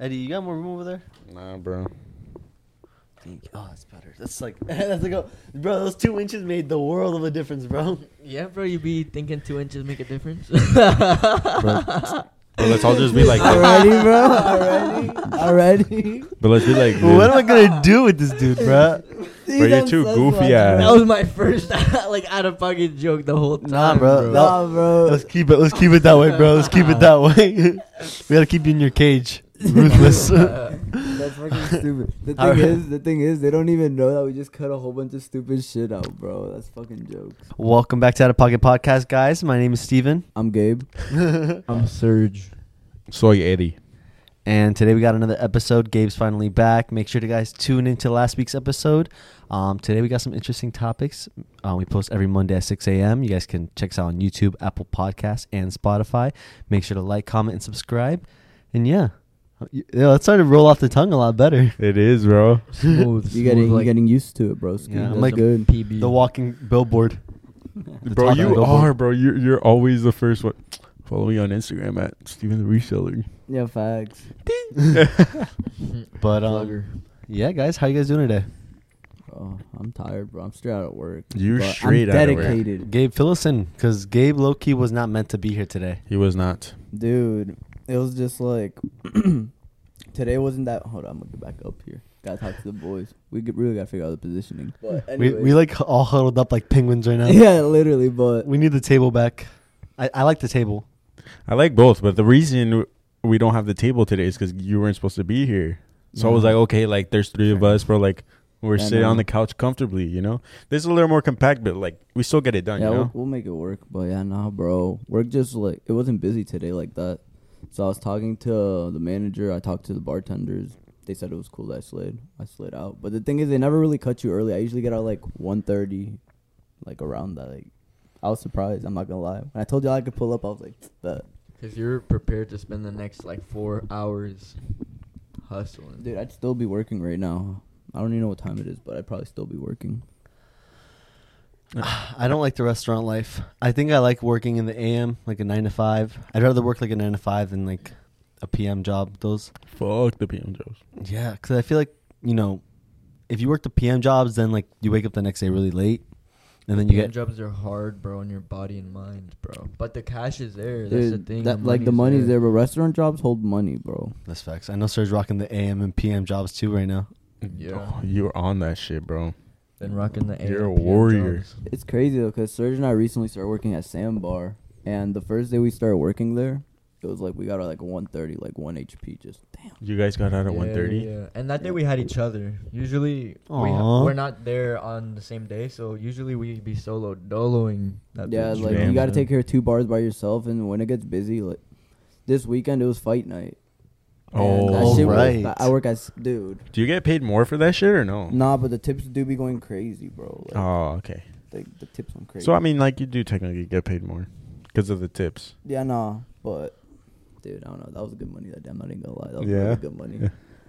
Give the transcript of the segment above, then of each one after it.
Eddie, you got more room over there? Nah, bro. Think- Oh, that's better. That's like that's like, a, bro. Those two inches made the world of a difference, bro. Yeah, bro, you be thinking two inches make a difference. But let's all just be like, Already, bro. Already. Already. but let's be like, what am I gonna do with this dude, bro? See, you're too sus goofy ones, ass. that was my first like out of pocket joke the whole time. Nah, bro. Nah, bro. Let's keep it. Let's keep it that way, bro. Let's keep it that way. we gotta keep you in your cage, ruthless. That's fucking stupid. The thing Alright. is, the thing is, they don't even know that we just cut a whole bunch of stupid shit out, bro. That's fucking jokes. Welcome back to Out of Pocket Podcast, guys. My name is Steven. I'm Gabe. I'm Serge. soy Eddie. And today we got another episode. Gabe's finally back. Make sure to guys tune into last week's episode. Um, today we got some interesting topics. Uh, we post every Monday at 6 a.m. You guys can check us out on YouTube, Apple Podcasts, and Spotify. Make sure to like, comment, and subscribe. And yeah, yeah, that started to roll off the tongue a lot better. It is, bro. Smooth. You getting, smooth you like getting used to it, bro. Yeah, I'm That's like good. PB. The walking billboard. The bro, you billboard. are, bro. You're you're always the first one. Follow me on Instagram at Steven the Reseller. Yeah, facts. But um, Plugger. yeah, guys, how you guys doing today? Oh, I'm tired, bro. I'm straight out of work. You're But straight I'm out of work. dedicated. Gabe, fill us in, because Gabe Loki was not meant to be here today. He was not. Dude, it was just like today wasn't that. Hold on, I'm gonna get back up here. Gotta talk to the boys. We get, really gotta figure out the positioning. But We, we like all huddled up like penguins right now. yeah, literally. But We need the table back. I, I like the table. I like both, but the reason we don't have the table today is because you weren't supposed to be here. So I was like, okay, like there's three of us, bro. Like we're Yeah, sitting no. on the couch comfortably, you know. This is a little more compact, but like we still get it done, yeah, you we'll, we'll make it work. But yeah, nah, bro. Work just like it wasn't busy today like that. So I was talking to the manager. I talked to the bartenders. They said it was cool that I slid. I slid out. But the thing is, they never really cut you early. I usually get out like 1.30, like around that. Like I was surprised. I'm not gonna lie. When I told y'all I could pull up, I was like, "Bet." Cause you're prepared to spend the next like four hours hustling. Dude, I'd still be working right now. I don't even know what time it is, but I'd probably still be working. I don't like the restaurant life. I think I like working in the AM, like a nine to five. I'd rather work like a nine to five than like a PM job. Those, Fuck the PM jobs. yeah, because I feel like you know, if you work the PM jobs, then like you wake up the next day really late, and then you PM get jobs are hard, bro, on your body and mind, bro. But the cash is there. That's the Dude, thing. that, like the money's there. but restaurant jobs hold money, bro. that's facts. I know Serge rocking the AM and PM jobs too right now. Mm. Yeah. Oh, you're on that shit, bro. Been rocking the. You're a warrior. jobs. It's crazy though, cause Serge and I recently started working at Sandbar, and the first day we started working there, it was like we got like a 130, like one HP. Just damn. You guys got out at Yeah, 1:30. Yeah, and that day we had each other. Usually we Aw. ha- we're not there on the same day, so usually we'd be solo doloing. That Yeah, bitch. like Damn, you got to man. take care of two bars by yourself, and when it gets busy, like this weekend it was fight night. Oh, and Oh, that shit was- right. I work as dude. Do you get paid more for that shit or no? Nah, but the tips do be going crazy, bro. Like, Oh, okay. the, the tips went crazy. So I mean, like you do technically get paid more because of the tips. yeah, nah, but dude, I don't know. That was good money that day. I'm not even gonna lie. That was Yeah. really good money. Yeah.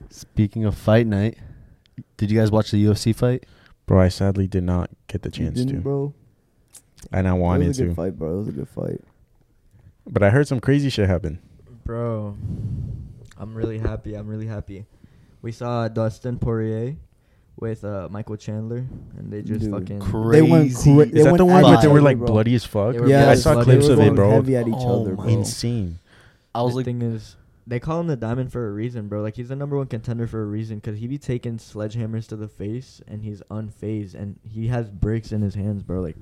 Speaking of fight night, did you guys watch the UFC fight? Bro, I sadly did not get the You chance didn't, to, bro. and I it wanted was a good to, fight, bro. It was a good fight. but I heard some crazy shit happen. bro. I'm really happy. I'm really happy. We saw Dustin Poirier with uh, Michael Chandler, and they just Dude. fucking. Cra- They went Crazy. cra- Is they that went the one where they were like bro. bloody as fuck? They Yeah, I saw clips of it, bro. Heavy at each Oh other, bro. Insane. I was the like, thing is, they call him the diamond for a reason, bro. Like he's the number one contender for a reason, cause he be taking sledgehammers to the face, and he's unfazed, and he has bricks in his hands, bro. Like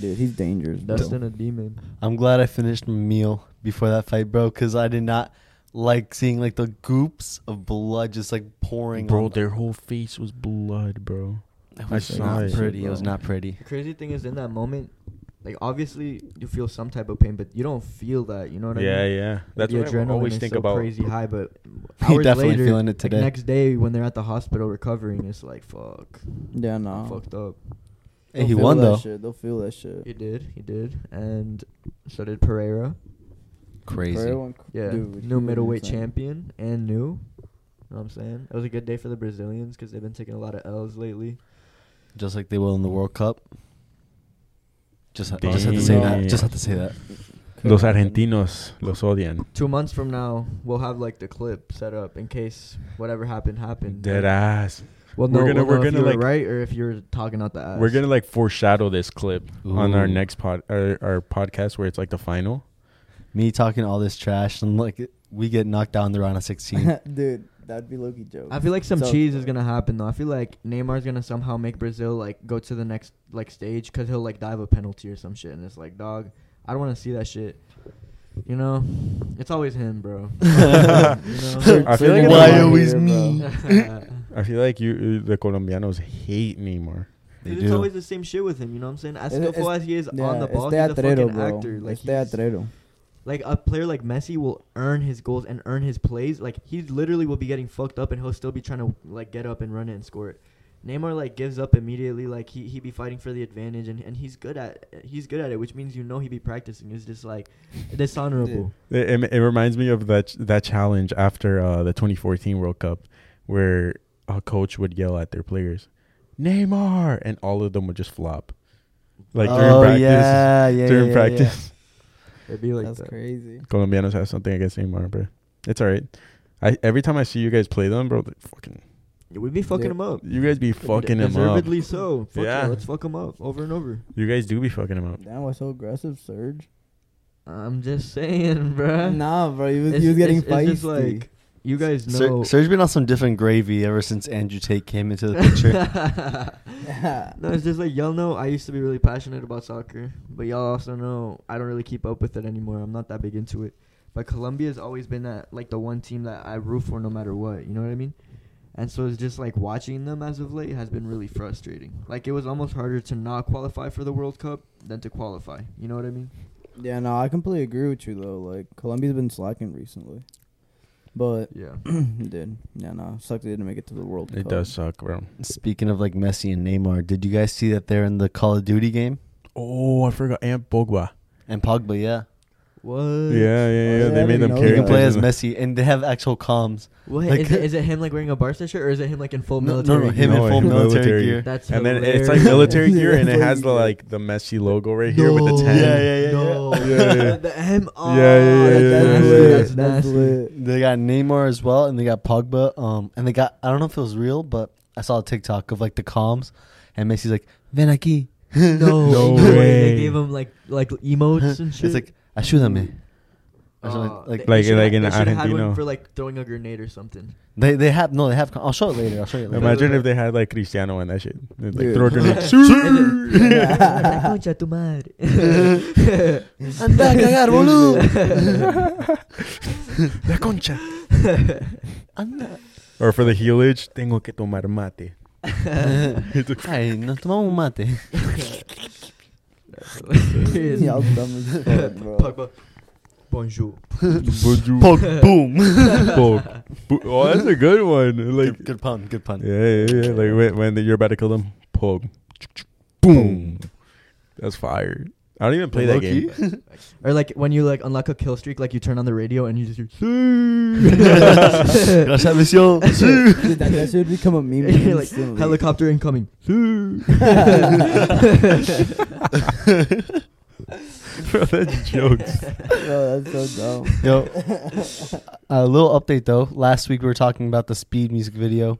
Dude, he's dangerous, bro. Dustin a demon. I'm glad I finished my meal before that fight, bro, because I did not like seeing like the goops of blood just like pouring. Bro, on their whole face was blood, bro. It was saw not it. pretty. It was not pretty. The crazy thing is, in that moment, like obviously you feel some type of pain, but you don't feel that. You know what I mean? yeah. Yeah. That's the what I adrenaline always is think so about. crazy high, but He hours definitely later, feeling it like, next day when they're at the hospital recovering, it's like fuck, Yeah, I'm no. fucked up. Hey, They'll he won though. Shit. They'll feel that shit. He did, he did, and so did Pereira. Crazy. Pereira went cr- Yeah, dude, new middleweight insane. champion and new. You know what I'm saying? It was a good day for the Brazilians because they've been taking a lot of L's lately. Just like they will in the World Cup. Just, ha- just had to say that. Just had to say that. Los argentinos los odian. Two months from now, we'll have like the clip set up in case whatever happened happened. Dead ass. Well, We're no, gonna- we'll we're gonna, like- right or if you're talking out the ass. We're gonna like foreshadow this clip on our next pod, our, our podcast where it's like the final. Me talking all this trash and like we get knocked down the round of 16. Dude, that'd be Loki joke. I feel like some So- cheese is gonna happen though. I feel like Neymar's gonna somehow make Brazil like go to the next like stage because he'll like dive a penalty or some shit, and it's like, dog, I don't want to see that shit. You know, it's always him, bro. you know? I feel like Why it's- always me? I feel like you the Colombianos hate Neymar. They it's do. always the same shit with him. You know what I'm saying? As It's- skillful as he is yeah, on the ball, it's he's a fucking bro. actor. Like it's he's, teatrero. Like a player like Messi will earn his goals and earn his plays. Like he literally will be getting fucked up and he'll still be trying to like get up and run it and score it. Neymar like gives up immediately. Like he he be fighting for the advantage and, and he's good at he's good at it, which means you know he be practicing. It's just like dishonorable. It, it, it reminds me of that that challenge after uh, the 2014 World Cup, where a coach would yell at their players, Neymar, and all of them would just flop. Like during oh, practice, yeah, yeah, during yeah, practice, It'd be like That's that. crazy. Colombianos have something against Neymar, but it's all right. I every time I see you guys play them, bro, they fucking We'd be fucking Yeah. him up. you guys be fucking him up. Deservedly so. Fuck Yeah. yeah. let's fuck him up over and over. You guys do be fucking him up. Damn, why so aggressive, Serge? I'm just saying, bruh. Nah, bro, he was, It's- he was getting it's- feisty. it's just like you guys Ser- know. Serge has been on some different gravy ever since Andrew Tate came into the picture. no, it's just like y'all know I used to be really passionate about soccer, but y'all also know I don't really keep up with it anymore. I'm not that big into it. But Colombia's always been that like the one team that I root for no matter what. You know what I mean? And so it's just like watching them as of late has been really frustrating. Like it was almost harder to not qualify for the World Cup than to qualify. You know what I mean? yeah, no, I completely agree with you though. Like Colombia's been slacking recently, but Yeah. dude, yeah, no, sucked they didn't make it to the World It Cup. does suck, bro. Speaking of like Messi and Neymar, did you guys see that they're in the Call of Duty game? Oh, I forgot. And Pogba. And Pogba, yeah. What? Yeah, yeah, yeah. yeah, they made them know You carry can play as him. Messi, and they have actual comms. What Like- is it? Is it him like wearing a Barca shirt, or is it him like in full No, military? no, no, him No, in full military, military. gear. That's And then it's like military gear, and it has the like the Messi logo right here with the ten. Yeah, yeah, yeah. No. Yeah, yeah. the M. Oh, Yeah, yeah, yeah, that's yeah, nasty. yeah, lit. That's That's nasty. lit. They got Neymar as well, and they got Pogba. Um, and they got I don't know if it was real, but I saw a TikTok of like the comms, and Messi's like, "Ven aquí." No, No way. way. They gave him like like emotes and shit. It's like, "Ayúdame." Or Oh, something they- like they Like- should've like in they should've had one for like throwing a grenade or something. they they have no they have. I'll show it later. I'll show you later. Imagine if they had like Cristiano and that shit. They'd, like Dude. throw a grenade. La concha tu madre. Anda a cagar, boludo. La concha. Anda. Or for the heelage, tengo que tomar mate. Ay, nos tomamos un mate. Y'all dumb as fuck, Bonjour. Bonjour. Pog, boom. Pog. Oh, that's a good one. Like, good, good pun. Good pun. yeah, yeah, yeah. Like when, when you're about to kill them, pog. Boom. That's fire. I don't even play that Low-key? game. Or like when you like unlock a kill streak, like you turn on the radio and you just hear. Gracias, misión. Dude, that, that should become a meme. You're like instantly. helicopter incoming. Bro, that's jokes. Bro, that's so dumb. Yo, a little update though. Last week we were talking about the Speed music video.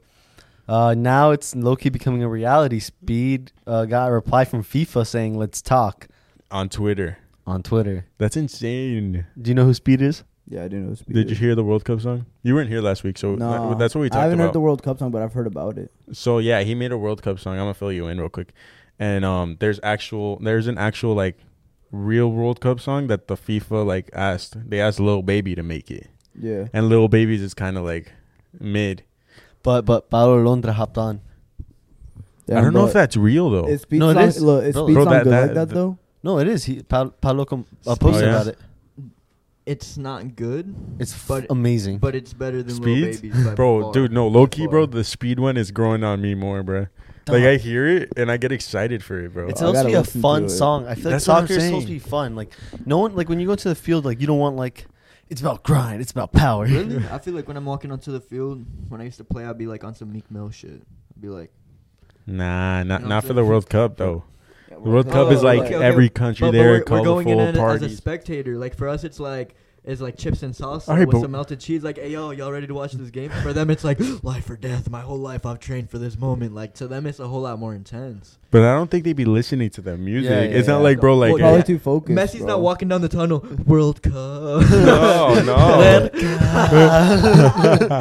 Uh, now it's low key becoming a reality. Speed uh, got a reply from FIFA saying "Let's talk" On Twitter. on Twitter. That's insane. Do you know who Speed is? Yeah, I do know. Speed Did you hear the World Cup song? You weren't here last week, so No, that's what we I talked haven't about. heard the World Cup song, but I've heard about it. So yeah, he made a World Cup song. I'm gonna fill you in real quick. And um, there's actual, there's an actual like real World Cup song that the FIFA like asked. They asked Lil Baby to make it, Yeah. and Lil Baby's is kind of like mid. But but Paulo Londra hopped on. I don't know if that's real though. Is Speed No, it song, is. Look, is Bro, Speed Bro, song that- good that- like that the- though? No, it is. He Pa- Paulo com- uh, posted Oh, yeah? about it. It's not good, It's f- But- amazing. but it's better than Speeds? Lil Baby's. by bro, far. dude, no, low key, bro. The speed one is growing on me more, bro. Like I hear it and I get excited for it, bro. It's I supposed to be a fun song. I feel That's like what I'm soccer is supposed to be fun. Like no one like when you go to the field, like you don't want like it's about grind. It's about power. Really? I feel like when I'm walking onto the field, when I used to play, I'd be like on some Meek Mill shit. I'd be like, Nah, not You know not for the? World Cup though. The World Oh, Cup is like okay, okay. every country But, but there, we're, we're colorful going in as, as a spectator. Like for us, it's like it's like chips and salsa Alright, with some melted cheese. Like, hey yo, y'all ready to watch this game? For them, it's like life or death. My whole life I've trained for this moment. Like to them, it's a whole lot more intense. But I don't think they'd be listening to the music. yeah, it's not yeah. like, bro, like Well, Probably yeah. too focused. Messi's bro. not walking down the tunnel. World Cup. no, no.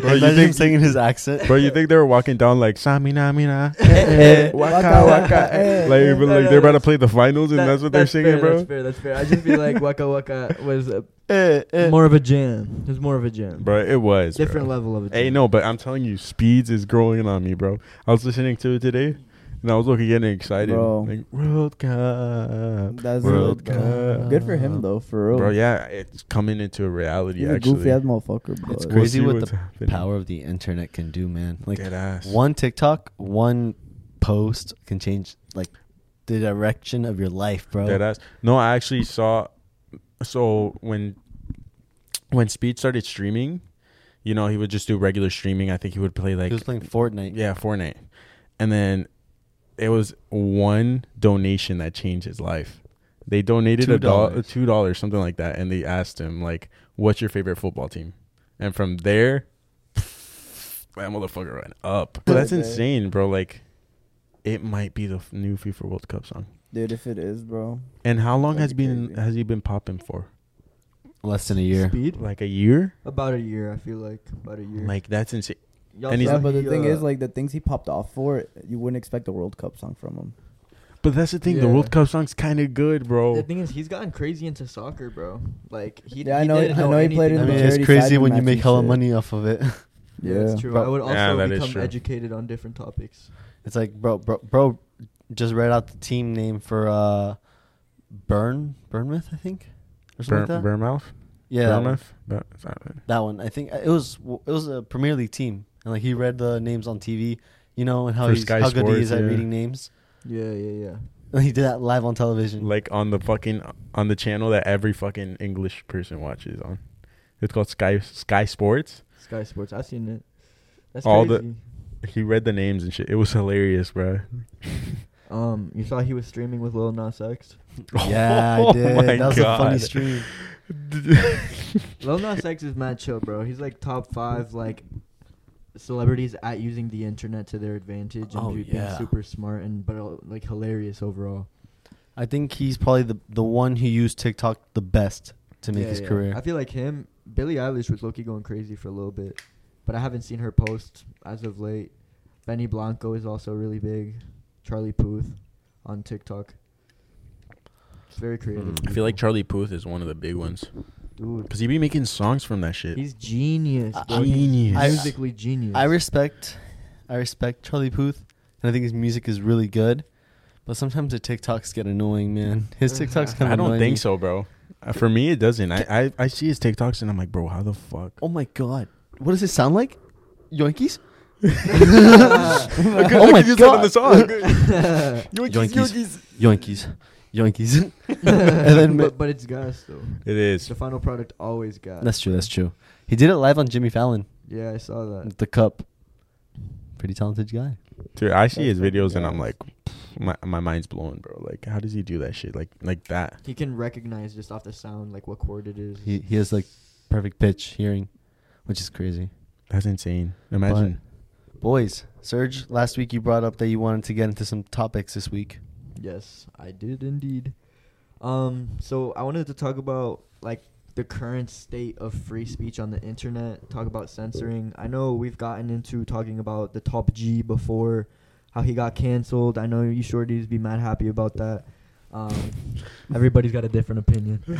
bro, you Imagine think, saying in his accent. bro, you think they were walking down like Samina Mina, Eh, waka waka, eh. like, No, like no, they're about to play the finals and That- that's what they're singing, fair, bro. That's fair. That's fair. I just feel like Waka Waka was uh, Eh, eh. more of a jam. It was more of a jam. Bro, it was Different bro. level of a jam. Hey, no, but I'm telling you, Speeds is growing on me, bro. I was listening to it today, and I was looking getting excited. Bro. Like World Cup, That's World good. Cup. Good for him though, for real. bro. Yeah, it's coming into a reality. He's a actually, goofy ass motherfucker, bro. It's We'll crazy what the happening. Power of the internet can do, man. Like Dead ass. one TikTok, one post can change like the direction of your life, bro. Dead ass. No, I actually saw. So when when Speed started streaming, you know, he would just do regular streaming. I think he would play like he was playing Fortnite. yeah, Fortnite, and then it was one donation that changed his life. They donated a dollar, $2. two dollars, something like that, and they asked him like, "What's your favorite football team?" And from there, that motherfucker went up. But that's insane, bro. Like, it might be the f- new FIFA World Cup song. Dude, if it is, bro. And how long has been crazy. has he been popping for? Less than a year. Speed. Like a year? About a year, I feel like. About a year. Like that's insane. Y'all and he's- saw Yeah, but the he, thing uh, is, like, the things he popped off for, you wouldn't expect a World Cup song from him. But that's the thing. The World Cup song's kind of good, bro. The thing is, he's gotten crazy into soccer, bro. Like he. Yeah, I he know- didn't I know he played anything I in mean, the it's crazy when you make and hella shit. money off of it. Yeah, that's true. Bro, I would also yeah, that is become true. educated on different topics. It's like, bro, bro, bro, just read out the team name for uh, Burn, Burnmouth, I think, or something Burn, like that. Bournemouth? yeah, that one. Bournemouth? But it's not it. that one. I think uh, it was it was a Premier League team, and like he read the names on TV, you know, and how For he's Sky how good he Sports, is at yeah. reading names. Yeah, yeah, yeah. And he did that live on television. Like on the fucking on the channel that every fucking English person watches on. It's called Sky Sky Sports. Sky Sports. I've seen it. That's All the- crazy. He read the names and shit. It was hilarious, bro. Um, you saw he was streaming with Lil Nas X. yeah, I Oh did. my that was a funny stream. Lil Nas X is mad chill, bro. He's like top five like celebrities at using the internet to their advantage and Oh, be- yeah. being super smart and but uh, like hilarious overall. I think he's probably the the one who used TikTok the best to make Yeah, his yeah. career. I feel like him. Billie Eilish was Loki going crazy for a little bit, but I haven't seen her post as of late. Benny Blanco is also really big. Charlie Puth on TikTok. It's very creative. Mm. I feel like Charlie Puth is one of the big ones dude. because he be making songs from that shit. He's genius. I- Bro. He's Genius. I- musically genius. I respect, I respect Charlie Puth, and I think his music is really good. But sometimes the TikToks get annoying, man. His TikToks kind of. I don't think so, bro. Uh, for me, it doesn't. I, I I see his TikToks and I'm like, bro, how the fuck? Oh my god, what does it sound like? Yoinkies? I could, Oh my could use that in God. the song. Yoinkies. Yoinkies, yoinkies. and then, but, but it's gas though. It is. The final product always gas. that's true. That's true. He did it live on Jimmy Fallon, Yeah, I saw that. the cup. Pretty talented guy. Dude, I see his That's fucking videos and I'm like, my my mind's blown, bro. Like, how does he do that shit? Like like that? He can recognize just off the sound like what chord it is. He he has like perfect pitch hearing, which is crazy. That's insane. Imagine. Boys, Serge, last week you brought up that you wanted to get into some topics this week. Yes, I did indeed. Um, so I wanted to talk about like the current state of free speech on the internet. Talk about censoring. I know we've gotten into talking about the top G before, how he got canceled. I know you shorties be mad happy about that. Um, everybody's got a different opinion.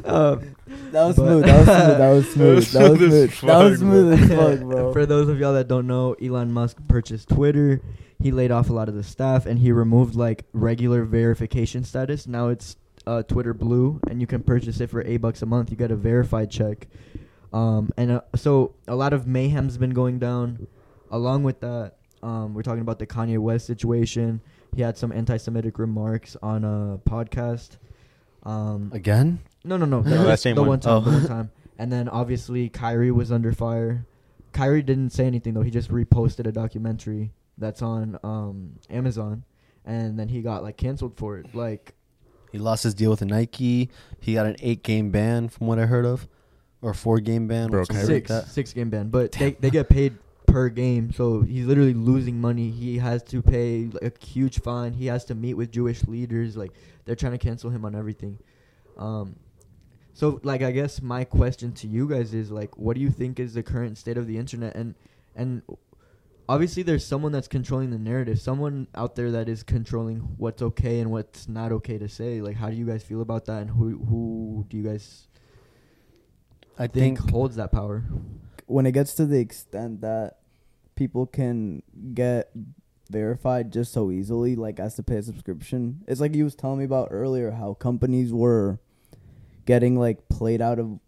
um, That was smooth. That was smooth. That was smooth. That was smooth as smooth. That was smooth as fuck, bro. For those of y'all that don't know, Elon Musk purchased Twitter. He laid off a lot of the staff and he removed like regular verification status. Now it's uh, Twitter Blue, and you can purchase it for eight bucks a month. You get a verified check. Um, and uh, so a lot of mayhem's been going down. Along with that, um, we're talking about the Kanye West situation. He had some anti-Semitic remarks on a podcast. Um, Again? No, no, no. No, That that same the one. one time. The Oh. one time. And then obviously Kyrie was under fire. Kyrie didn't say anything though. He just reposted a documentary that's on um Amazon, and then he got like canceled for it. Like He lost his deal with Nike. He got an eight game ban, from what I heard of, or four game ban. Bro, or something like six that. six game ban, but they they get paid per game, so he's literally losing money. He has to pay like, a huge fine. He has to meet with Jewish leaders. Like they're trying to cancel him on everything. Um, so like I guess my question to you guys is like, what do you think is the current state of the internet? And and obviously there's someone that's controlling the narrative, someone out there that is controlling what's okay and what's not okay to say. Like, how do you guys feel about that? And who who do you guys I think think holds that power? when it gets to the extent that people can get verified just so easily, like as to pay a subscription, it's like you was telling me about earlier how companies were getting like played out of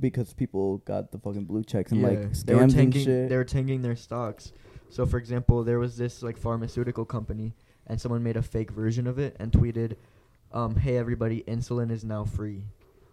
because people got the fucking blue checks and like they were scams and tanking. shit. They were tanking their stocks. So, for example, there was this like pharmaceutical company, and someone made a fake version of it and tweeted, um, "Hey everybody, insulin is now free,"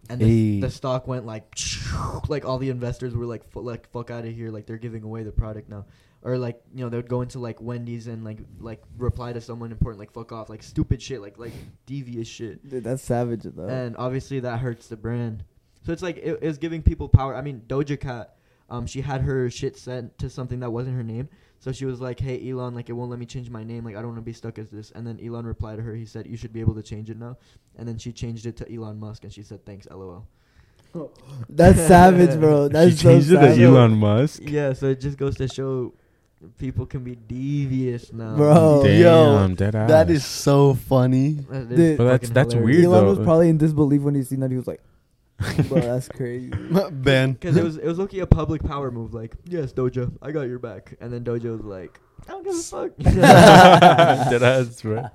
and the, the stock went like, like all the investors were like, "Fu- like fuck out of here, like they're giving away the product now. Or like you know they would go into like Wendy's and like like reply to someone important like fuck off like stupid shit like like devious shit Dude, that's savage though. and obviously that hurts the brand. So it's like it, it's giving people power. I mean, Doja Cat, um, she had her shit sent to something that wasn't her name. So she was like, "Hey Elon, like it won't let me change my name. Like I don't want to be stuck as this." And then Elon replied to her. He said, "You should be able to change it now." And then she changed it to Elon Musk, and she said, "Thanks, lol." that's savage, bro. That's she so changed it to Elon Musk. Yeah, so it just goes to show people can be devious now. Bro. Damn, yo, dead ass. that is so funny. That is But that's- that's hilarious. weird, Elon though. was probably in disbelief when he seen that. He was like, "Bro, that's crazy." ben. Because it was it was looking a public power move, like yes, Doja, I got your back, and then Doja was like, I don't give a fuck. dead ass, bro.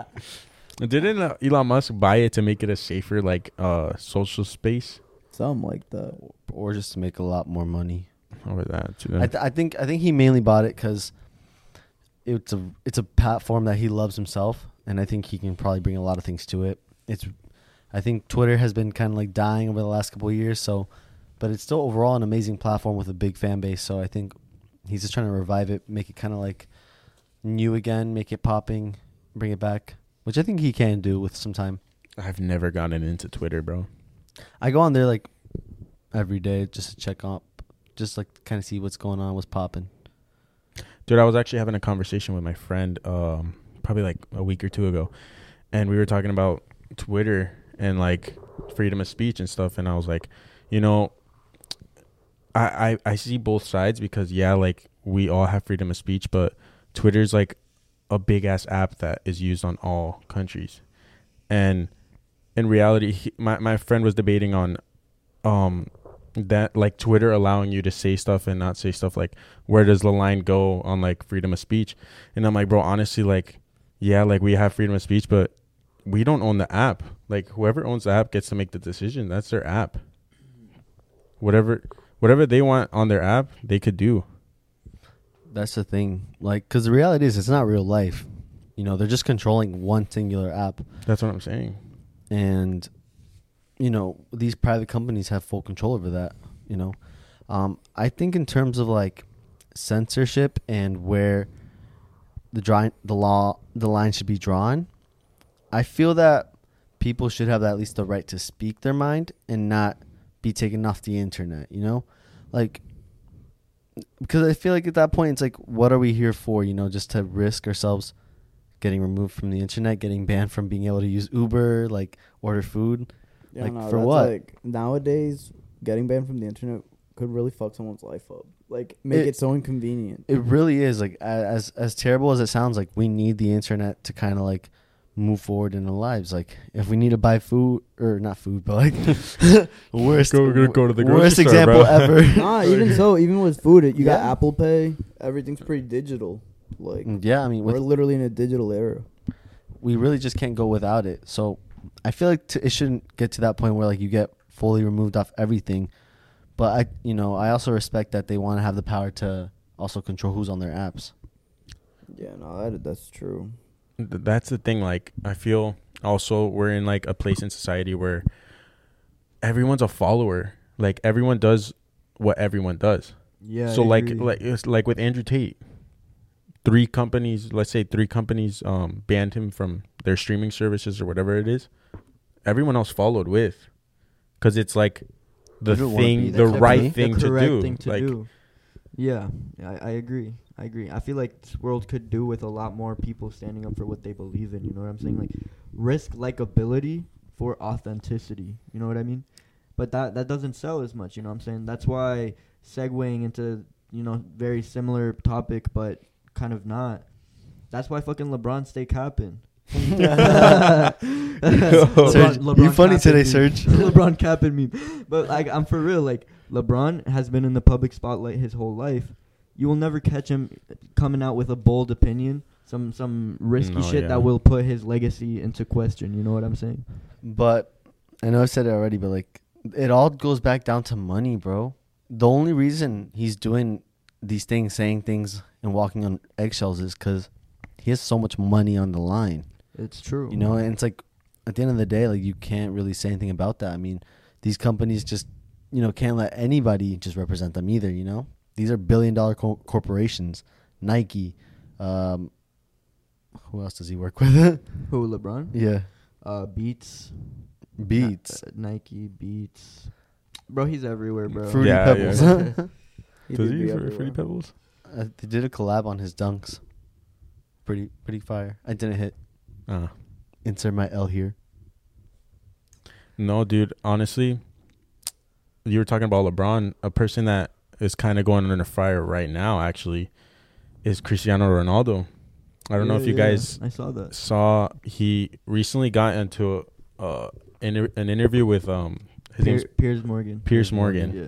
Didn't uh, Elon Musk buy it to make it a safer like uh social space? Something like that. or just to make a lot more money. Or that? too. I, th- I think I think he mainly bought it because it's a it's a platform that he loves himself, and I think he can probably bring a lot of things to it. It's I think Twitter has been kind of like dying over the last couple of years, so but it's still overall an amazing platform with a big fan base. So I think he's just trying to revive it, make it kind of like new again, make it popping, bring it back, which I think he can do with some time. I've never gotten into Twitter, bro. I go on there like every day just to check up, just like kind of see what's going on, what's popping. Dude, I was actually having a conversation with my friend um probably like a week or two ago. And we were talking about Twitter and like freedom of speech and stuff and I was like, you know, I I, I see both sides because yeah, like we all have freedom of speech, but Twitter's like a big ass app that is used on all countries. And in reality, he, my my friend was debating on um that like Twitter allowing you to say stuff and not say stuff like where does the line go on like freedom of speech? And I'm like, bro, honestly, like, yeah, like we have freedom of speech, but we don't own the app. Like whoever owns the app gets to make the decision. That's their app. Whatever, whatever they want on their app, they could do. That's the thing. Like, because the reality is, it's not real life. You know, they're just controlling one singular app. That's what I'm saying. And, you know, these private companies have full control over that. You know, um, I think in terms of like censorship and where the drawing, the law, the line should be drawn, I feel that people should have at least the right to speak their mind and not be taken off the internet. You know, like because I feel like at that point it's like, what are we here for? You know, just to risk ourselves getting removed from the internet, getting banned from being able to use Uber, like order food. Yeah, Like, no, for what? Like nowadays, getting banned from the internet could really fuck someone's life up. Like make It- it, so inconvenient. It really is like as as terrible as it sounds. Like we need the internet to kind of like move forward in our lives. Like if we need to buy food or not food, but like worst Go- go- go to the worst store, example bro. ever. nah, even so, even with food, it, you got Apple Pay. Everything's pretty digital. Like mm, yeah, I mean, we're literally in a digital era. we really just can't go without it. So I feel like t- it shouldn't get to that point where like you get fully removed off everything. But I, you know, I also respect that they want to have the power to also control who's on their apps. Yeah, no, that that's true. Th- That's the thing. Like, I feel also we're in like a place in society where everyone's a follower. Like everyone does what everyone does. Yeah. so I like agree. like it's like with Andrew Tate. Three companies, let's say three companies, um, banned him from their streaming services or whatever it is, everyone else followed with, because it's like the You don't wanna be thing, the right The thing to do. thing to like, do. Yeah, I, I agree. I agree. I feel like this world could do with a lot more people standing up for what they believe in. You know what I'm saying? Like risk likability for authenticity. You know what I mean? But that that doesn't sell as much. You know what I'm saying? That's why segueing into you know very similar topic, but kind of not. That's why fucking LeBron stay capping. Serge, you funny today, meme. Serge. LeBron capping me, but like I'm for real. Like LeBron has been in the public spotlight his whole life. You will never catch him coming out with a bold opinion, some some risky No, shit yeah. that will put his legacy into question. You know what I'm saying? But I know I said it already, but like it all goes back down to money, bro. The only reason he's doing these things, saying things, and walking on eggshells is because he has so much money on the line. It's true. You know, and it's like at the end of the day, like you can't really say anything about that. I mean, these companies just, you know, can't let anybody just represent them either. You know, these are billion dollar co- corporations. Nike, um, who else does he work with? who LeBron? yeah, Uh, Beats, Beats, uh, Nike, Beats. Bro, he's everywhere, bro. Fruity Yeah, Pebbles. yeah. He Does he be. Fruity Pebbles? Uh, they did a collab on his dunks. Pretty pretty fire. I didn't hit. Uh, Insert my L here. no, dude. Honestly, you were talking about LeBron. A person that is kind of going under fire right now, actually, is Cristiano Ronaldo. I don't know if you yeah, guys I saw that. saw he recently got into a, uh, inter- an interview with um his name's Pier- Piers Morgan. Piers Morgan. Yeah.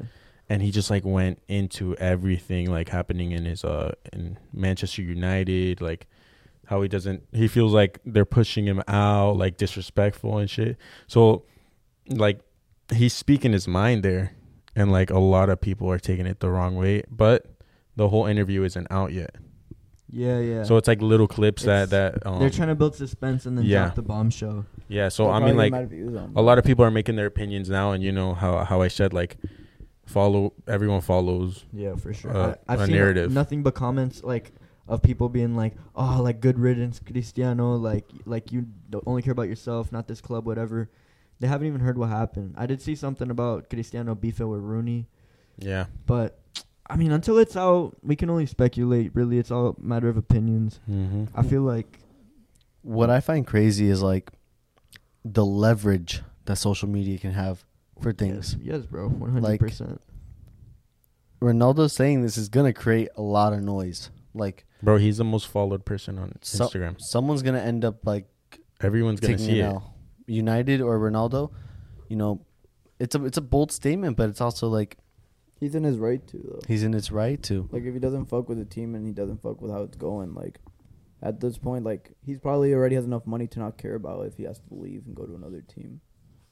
And he just like went into everything like happening in his uh in Manchester United like how he doesn't he feels like they're pushing him out like disrespectful and shit so like he's speaking his mind there and like a lot of people are taking it the wrong way but the whole interview isn't out yet Yeah, yeah. so it's like little clips It's- that that um, They're trying to build suspense and then yeah. drop the bombshell. yeah so They'll I mean like get mad views on a lot of people are making their opinions now and you know how how I said like follow everyone follows Yeah, for sure. uh, I, I've a seen narrative. nothing but comments like of people being like, "Oh, like good riddance, Cristiano. Like, like you don't only care about yourself, not this club, whatever." They haven't even heard what happened. I did see something about Cristiano beefing with Rooney, yeah but I mean, until it's out, we can only speculate. Really, it's all a matter of opinions. mm-hmm. I feel like What I find crazy is like the leverage that social media can have for things. Yes, yes bro, one hundred percent. Ronaldo saying this is gonna create a lot of noise. Like Bro, he's the most followed person on so- Instagram. someone's gonna end up like Everyone's gonna see it. L. United or Ronaldo, you know, it's a it's a bold statement, but it's also like He's in his right to though. he's in his right to. Like if he doesn't fuck with the team and he doesn't fuck with how it's going, like at this point, like he's probably already has enough money to not care about if he has to leave and go to another team.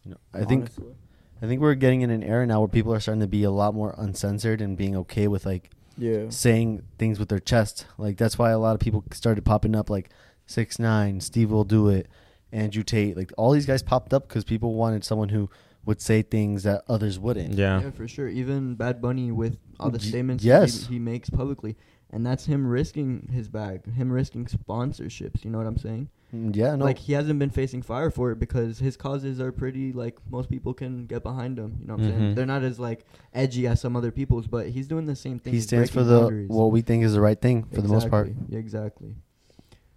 You know, I think honestly. I think we're getting in an era now where people are starting to be a lot more uncensored and being okay with like yeah, saying things with their chest. Like that's why a lot of people started popping up, like six nine, Steve will do it, Andrew Tate. Like all these guys popped up because people wanted someone who would say things that others wouldn't. Yeah. Yeah, for sure. Even Bad Bunny with all the statements yes. he, he makes publicly, and that's him risking his bag, him risking sponsorships. You know what I'm saying? Mm, Yeah, no. Like he hasn't been facing fire for it because his causes are pretty like most people can get behind him. You know what I'm saying? Mhm. They're not as like edgy as some other people's, but he's doing the same thing. he stands for the boundaries. what we think is the right thing for the most part. Exactly. Yeah, exactly.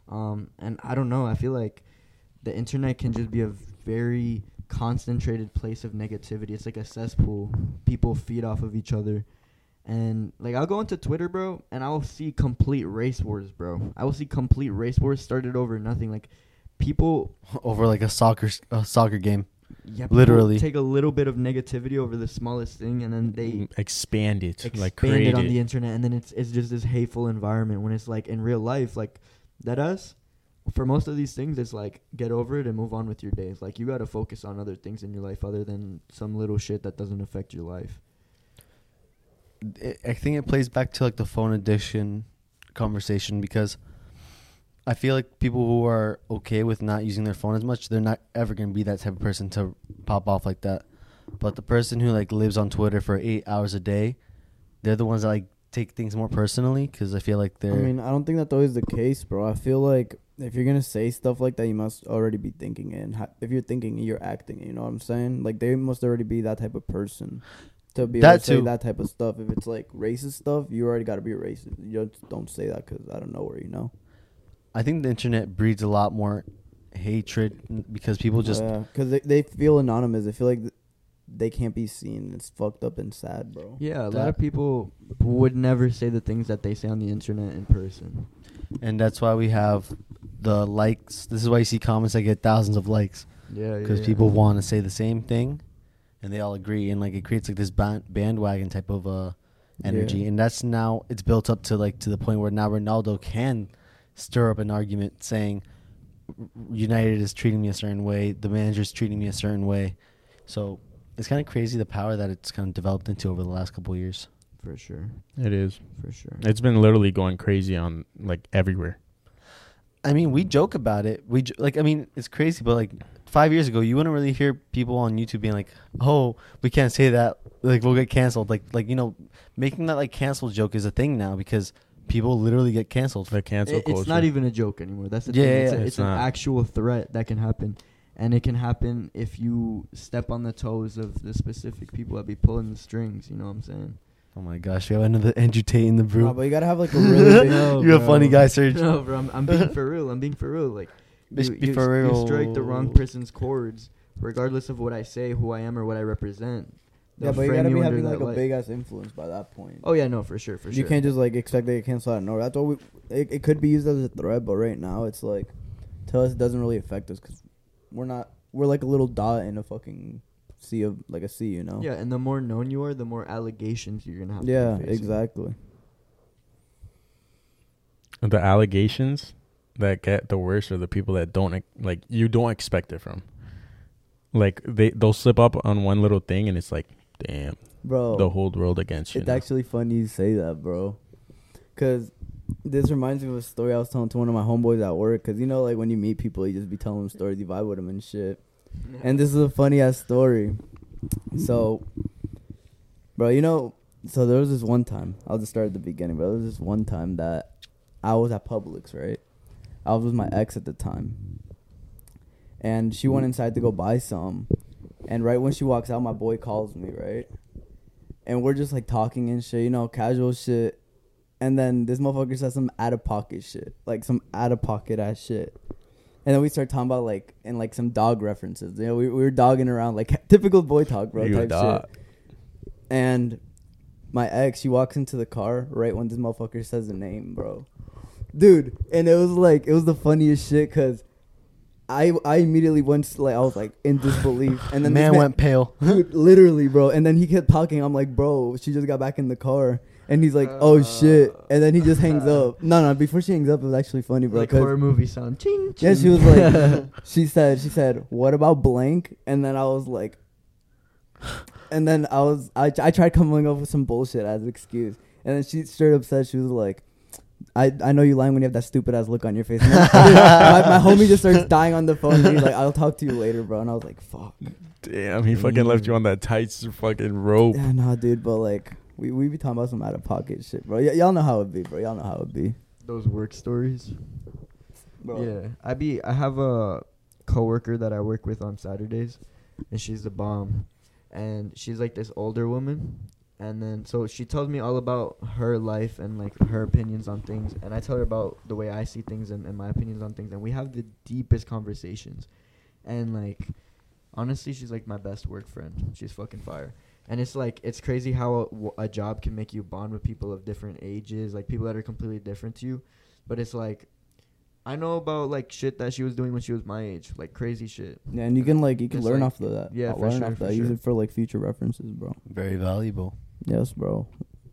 Um, and I don't know. I feel like the internet can just be a very concentrated place of negativity. It's like a cesspool. People feed off of each other. And like I'll go into Twitter, bro, and I'll see complete race wars, bro. I will see complete race wars started over nothing. Like people, Over like a soccer s- a soccer game. yeah, Literally. take a little bit of negativity over the smallest thing, and then they Mm, expand it, expand like create it on it. the internet and then it's it's just this hateful environment when it's like in real life like that us for most of these things it's like get over it and move on with your days like you got to focus on other things in your life other than some little shit that doesn't affect your life it, I think it plays back to like the phone addiction conversation because I feel like people who are okay with not using their phone as much, they're not ever gonna be that type of person to pop off like that. But the person who like lives on Twitter for eight hours a day, they're the ones that like take things more personally because I feel like they're. I mean, I don't think that's always the case, bro. I feel like if you're gonna say stuff like that, you must already be thinking it. And if you're thinking you're acting. You know what I'm saying? Like they must already be that type of person to be able That to say too. that type of stuff. If it's like racist stuff, you already got to be racist. You just don't say that because I don't know where you know. I think the internet breeds a lot more hatred because people just. because they they feel anonymous. They feel like they can't be seen. It's fucked up and sad, bro. Yeah, a lot of people would never say the things that they say on the internet in person. and that's why we have the likes. This is why you see comments that get thousands of likes Yeah, because people want to say the same thing, and they all agree, and like it creates like this ban- bandwagon type of uh energy, Yeah. and that's now it's built up to like to the point where now Ronaldo can stir up an argument saying United is treating me a certain way, the manager's treating me a certain way, so it's kind of crazy the power that it's kind of developed into over the last couple of years. for sure, It is. for sure. It's been literally going crazy on like everywhere. I mean, we joke about it. We j- like. I mean, it's crazy, but like five years ago, you wouldn't really hear people on YouTube being like, "Oh, we can't say that. Like, we'll get canceled." Like, like you know, making that like cancel joke is a thing now because people literally get canceled. The cancel It- culture. it's not even a joke anymore. That's the Yeah, thing. yeah, It's, yeah. a, It's it's an not. actual threat that can happen, and it can happen if you step on the toes of the specific people that be pulling the strings. You know what I'm saying? Oh my gosh, we have another Andrew Tate in the brew. Nah, but you gotta have like a really big. No, You're a bro. funny guy, Serge. No, bro, I'm, I'm being for real. I'm being for real. Like, Bitch, you, you, you strike the wrong person's chords, regardless of what I say, who I am, or what I represent. Yeah, They'll but you frame gotta be having like a light. big ass influence by that point. Oh yeah, no, for sure, for you sure. can't just like expect they to cancel out. No, that's what we. It, it could be used as a threat, but right now it's like, tell us, it doesn't really affect us because we're not. We're like a little dot in a fucking sea of like a sea, you know. Yeah, and the more known you are, the more allegations you're gonna have. Yeah, to exactly. the allegations that get the worst are the people that don't like you don't expect it from. Like they they'll slip up on one little thing and it's like, damn, Bro, the whole world against you. it's now. actually funny you say that, bro. Cause this reminds me of a story I was telling to one of my homeboys at work. Cause you know, like when you meet people, you just be telling them stories, you vibe with them and shit. And this is a funny ass story. So, bro, you know, so there was this one time. I'll just start at the beginning, bro. There was this one time that I was at Publix, right? I was with my ex at the time, and she went inside to go buy some. And right when she walks out, my boy calls me, right? And we're just like talking and shit, you know, casual shit. And then this motherfucker says some out of pocket shit, like some out of pocket ass shit. And then we start talking about like and like some dog references. You know, we, we were dogging around like typical boy talk, bro. You type shit. And my ex, she walks into the car right when this motherfucker says the name, bro. Dude, and it was like it was the funniest shit because I I immediately went like I was like in disbelief, and then this man went pale. dude, literally, bro. And then he kept talking. I'm like, bro, she just got back in the car. And he's like, oh shit. Uh. And then he just hangs up. No, no, before she hangs up, it was actually funny, bro. like 'cause- horror movie sound. Ching, yeah, she was like, she said, she said, what about blank? And then I was like, and then I was, I, I tried coming up with some bullshit as an excuse. And then she straight up said, she was like, I, I know you lying when you have that stupid ass look on your face. My, my homie just starts dying on the phone. And he's like, I'll talk to you later, bro. And I was like, fuck. Damn, he fucking left you on that tight fucking rope. Yeah, nah, dude, but like we we be talking about some out of pocket shit, bro. Y- y'all know how it be, bro. Y'all know how it be, those work stories. bro. Yeah, I be I have a coworker that I work with on Saturdays, and she's the bomb, and she's like this older woman, and then so she tells me all about her life and like her opinions on things, and I tell her about the way I see things and, and my opinions on things, and we have the deepest conversations, and like honestly, she's like my best work friend. She's fucking fire. And it's like it's crazy how a, w- a job can make you bond with people of different ages, like people that are completely different to you. But it's like I know about like shit that she was doing when she was my age, like crazy shit. Yeah, and you can like you can It's learn like- off of that. yeah, for learn sure, off for that. Use it for like future references, bro. Very valuable. Yes, bro.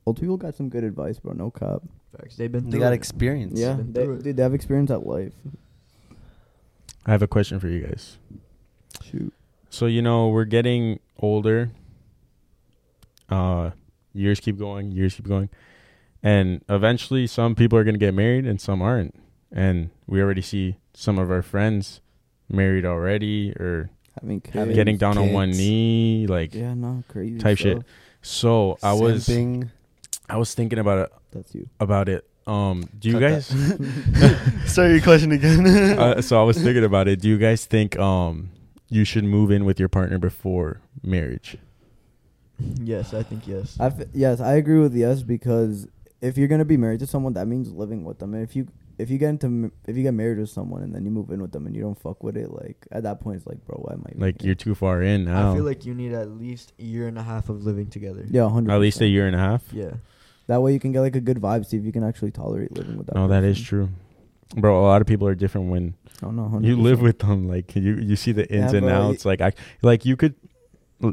Old people got some good advice, bro. No cop. Facts. They've been They through got it. experience. Yeah, been they, through it. dude, they have experience at life. I have a question for you guys. Shoot. So you know we're getting older. Uh, years keep going, years keep going, and eventually some people are gonna get married and some aren't. And we already see some of our friends married already or Having. Having getting down on one kids. knee, like Yeah, no, crazy. type shit. stuff. So I was Simping. I was thinking about it. That's you. About it. Um, do you Cut guys? that. Sorry, your question again. uh, so I was thinking about it. Do you guys think um you should move in with your partner before marriage? Yes, I think yes. I f- yes, I agree with yes because if you're gonna be married to someone, that means living with them. And if you if you get into if you get married with someone and then you move in with them and you don't fuck with it, like at that point it's like, bro, why am I? even Like you're too far in now. I feel like you need at least a year and a half of living together. yeah, hundred. At least a year and a half. Yeah. That way you can get like a good vibe. See if you can actually tolerate living with that. No, that is true, bro. A lot of people are different when Oh no, you 100%. live with them. Like you, you see the ins Yeah, and bro, outs. Like I, like you could,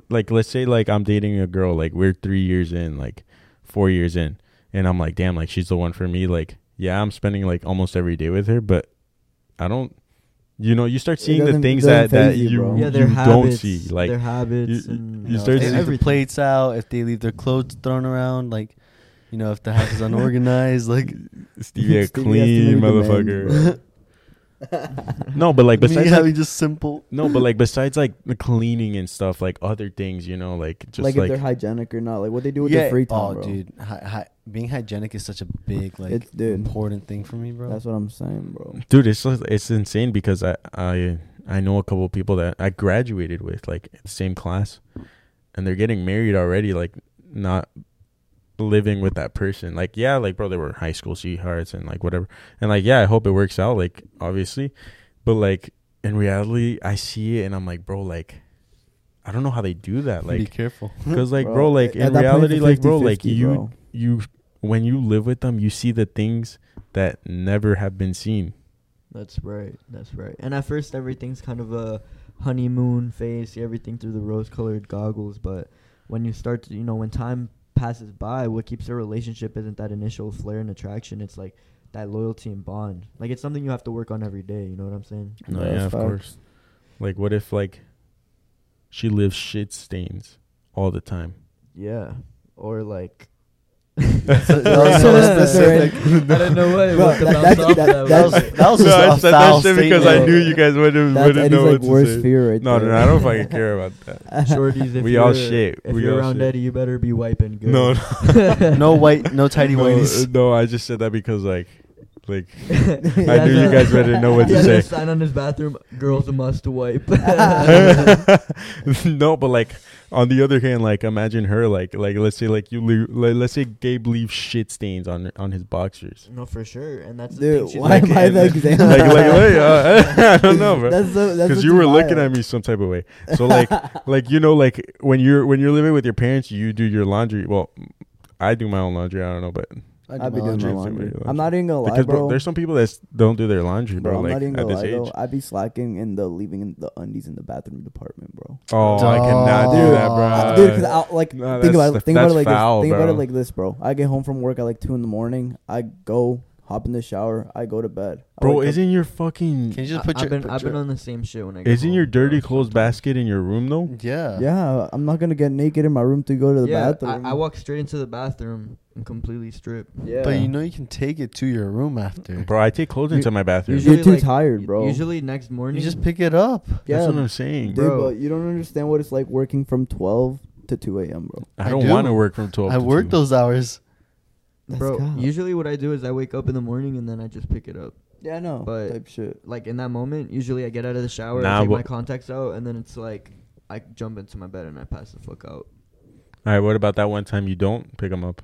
like let's say like I'm dating a girl. Like we're three years in, like four years in, and I'm like, damn, like she's the one for me. Like yeah, I'm spending like almost every day with her, but I don't. You know, you start seeing the things that that you, you, bro. Yeah, you habits. don't see. Like their habits you- and you uh, start if, seeing- if the everything. plates out, if they leave their clothes thrown around, like you know, if the house is unorganized, like Stevie a Stevie clean many motherfucker. no, but like me besides having like, just simple. no, but like besides like the cleaning and stuff, like other things, you know, like just like, like, if they're hygienic or not, like what they do with yeah, their free time, oh, bro. dude, hi, hi, being hygienic is such a big, like, It's- dude. important thing for me, bro. That's what I'm saying, bro. dude it's just- it's insane because i i i know a couple of people that i graduated with like the same class and they're getting married already like not living with that person like yeah like bro they were high school sweethearts and like whatever and like yeah i hope it works out like obviously but like in reality i see it and i'm like bro like i don't know how they do that Like, Be like careful. because like bro, like at in that point, it's reality a like bro like 50-50, you bro. You when you live with them you see the things that never have been seen That's right. That's right. And at first, everything's kind of a honeymoon phase. See everything through the rose-colored goggles. But when you start to, you know, when time passes by, what keeps a relationship isn't that initial flare and attraction. It's like that loyalty and bond. Like it's something you have to work on every day. You know what I'm saying? No, Yeah, yeah, of facts. course. Like, what if like she lives shit stains all the time? Yeah. Or like. That's so specific. I don't know what. Bro, what the that- bounce that- off that- that That was. was that was No, just said foul that shit because I knew you guys wouldn't, That's wouldn't know like what to worst say. fear right no, there. no, no, I don't fucking care about that. Shorties, if We all you're- shit. If We you're around shit. Eddie, you better be wiping good. No, No no white, no tidy no, whities. no, I just said that because like, like He I has knew you a- guys better know what to say. a sign on his bathroom: "Girls a must wipe." no, but like on the other hand, like imagine her like like let's say like you leave, like, let's say Gabe leaves shit stains on on his boxers. no, for sure, and that's the Dude, thing. She's why like, am I the example? like like wait, uh, I don't know, bro. That's so, that's because you were looking at me some type of way. So like like you know like when you're when you're living with your parents, you do your laundry. Well, I do my own laundry. I don't know, but I I'd be doing my laundry. I'm not even gonna lie, because bro, bro. there's some people that don't do their laundry, Bro, bro. I'm like not even at gonna this lie age. though. I'd be slacking in the leaving the undies in the bathroom department, bro. Oh, I cannot do that, bro. uh, Dude, cause I, like no, think about it, think about it like foul, this. Think about it like this, bro. I get home from work at like two in the morning. I go hop in the shower. I go to bed. I Bro, wake up- isn't your fucking Can you just I- put I've your? been put I've been your- on the same shit when I. Get isn't home, your dirty bro, clothes basket in your room though? Yeah. Yeah, I'm not gonna get naked in my room to go to the yeah, bathroom. I, I walk straight into the bathroom and completely stripped. Yeah, But you know you can take it to your room after. Bro, I take clothes You- into my bathroom. usually- you're too like, tired, bro. Usually next morning, You just pick it up. yeah, That's what I'm saying. dude, bro. but you don't understand what it's like working from 12 to 2 a.m., bro. I I don't do. want to work from 12 I to work 2. those hours. That's bro. cap. Usually, what I do is I wake up in the morning and then I just pick it up. Yeah, I know. But- type shit. Like in that moment, usually I get out of the shower, Nah, I take but- my contacts out, and then it's like I jump into my bed and I pass the fuck out. All right, what about that one time you don't pick them up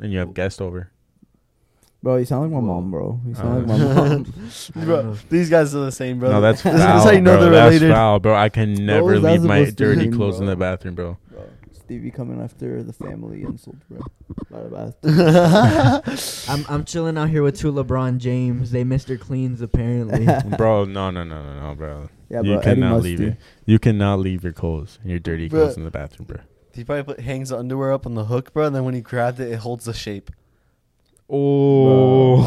and you have guests over? Bro, you sound like my Whoa. mom, bro. You Uh, sound like my mom. Bro, these guys are the same, bro. No, that's foul, this is how you know bro. they're that's related. foul, bro. I can never is leave my dirty mean, clothes in the bathroom, bro. Bro, Stevie coming after the family insult, bro. Not a bath. I'm I'm chilling out here with two LeBron James. They Mr. Cleans apparently. bro, no, no, no, no, no, bro. Yeah, you bro. Eddie cannot leave Musty. it. You cannot leave your clothes your dirty Bro. clothes in the bathroom, bro. he probably put, hangs the underwear up on the hook, bro, and then when he grabbed it, it holds the shape. Oh,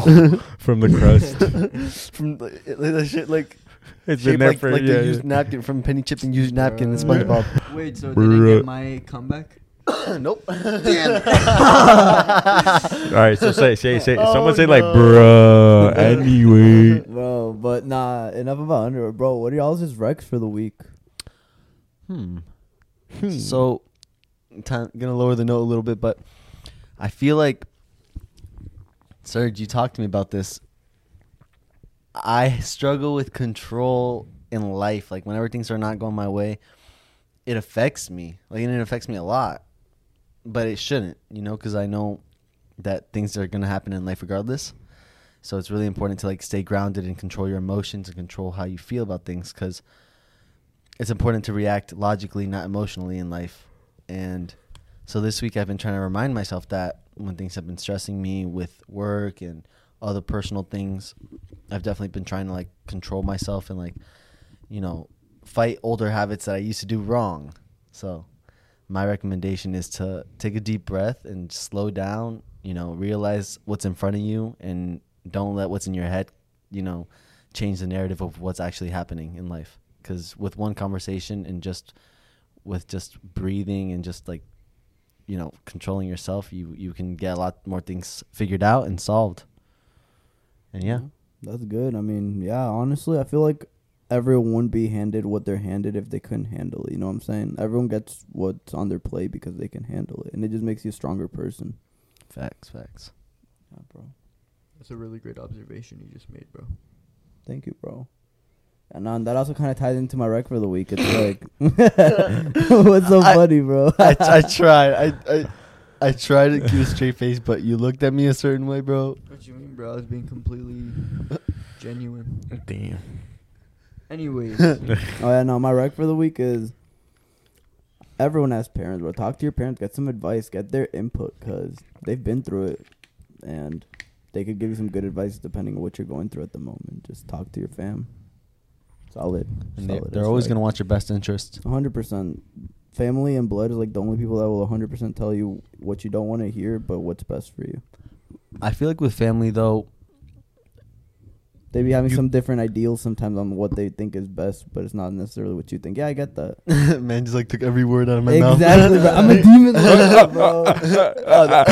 from the crust. From the, it- the shit like It's shaped been there like, for like yeah, the used napkin from Penny Chip and used napkin in SpongeBob. Wait, so did I get my comeback? nope. Damn. All right, so say, say, say. Oh, someone say like, no. bruh. Anyway, Bro, but nah, enough about underwear. Bro, what are y'all's just recs for the week? Hmm. So, time, gonna lower the note a little bit, but I feel like, Serge, you talked to me about this. I struggle with control in life. Like whenever things are not going my way, it affects me. Like and it affects me a lot, but it shouldn't, you know, because I know that things are gonna happen in life regardless. So it's really important to like stay grounded and control your emotions and control how you feel about things because it's important to react logically, not emotionally in life. And so this week I've been trying to remind myself that when things have been stressing me with work and other personal things, I've definitely been trying to like control myself and like, you know, fight older habits that I used to do wrong. So my recommendation is to take a deep breath and slow down, you know, realize what's in front of you and don't let what's in your head, you know, change the narrative of what's actually happening in life. Because with one conversation and just with just breathing and just like, you know, controlling yourself, you you can get a lot more things figured out and solved. And yeah, That's good. I mean, yeah, honestly, I feel like everyone wouldn't be handed what they're handed if they couldn't handle it. You know what I'm saying? Everyone gets what's on their plate because they can handle it. And it just makes you a stronger person. facts, facts. Yeah, bro. That's a really great observation you just made, bro. Thank you, bro. And um, that also kind of ties into my rec for the week. It's like, what's so I- funny, bro? I, I tried. I, I I tried to keep a straight face, but you looked at me a certain way, bro. What you mean, bro? I was being completely genuine. Damn. Anyways, oh yeah, no, my rec for the week is everyone has parents, bro. Talk to your parents, get some advice, get their input, cause they've been through it, and they could give you some good advice depending on what you're going through at the moment. Just talk to your fam. Solid. And they, Solid they're always rec. gonna want your best interest. hundred percent. Family and blood is like the only people that will hundred percent tell you what you don't want to hear, but what's best for you. I feel like with family though, They be having You- some different ideals sometimes on what they think is best, but it's not necessarily what you think. Yeah, I get that. man just like took every word out of my exactly, mouth. bro. I'm a demon like bro.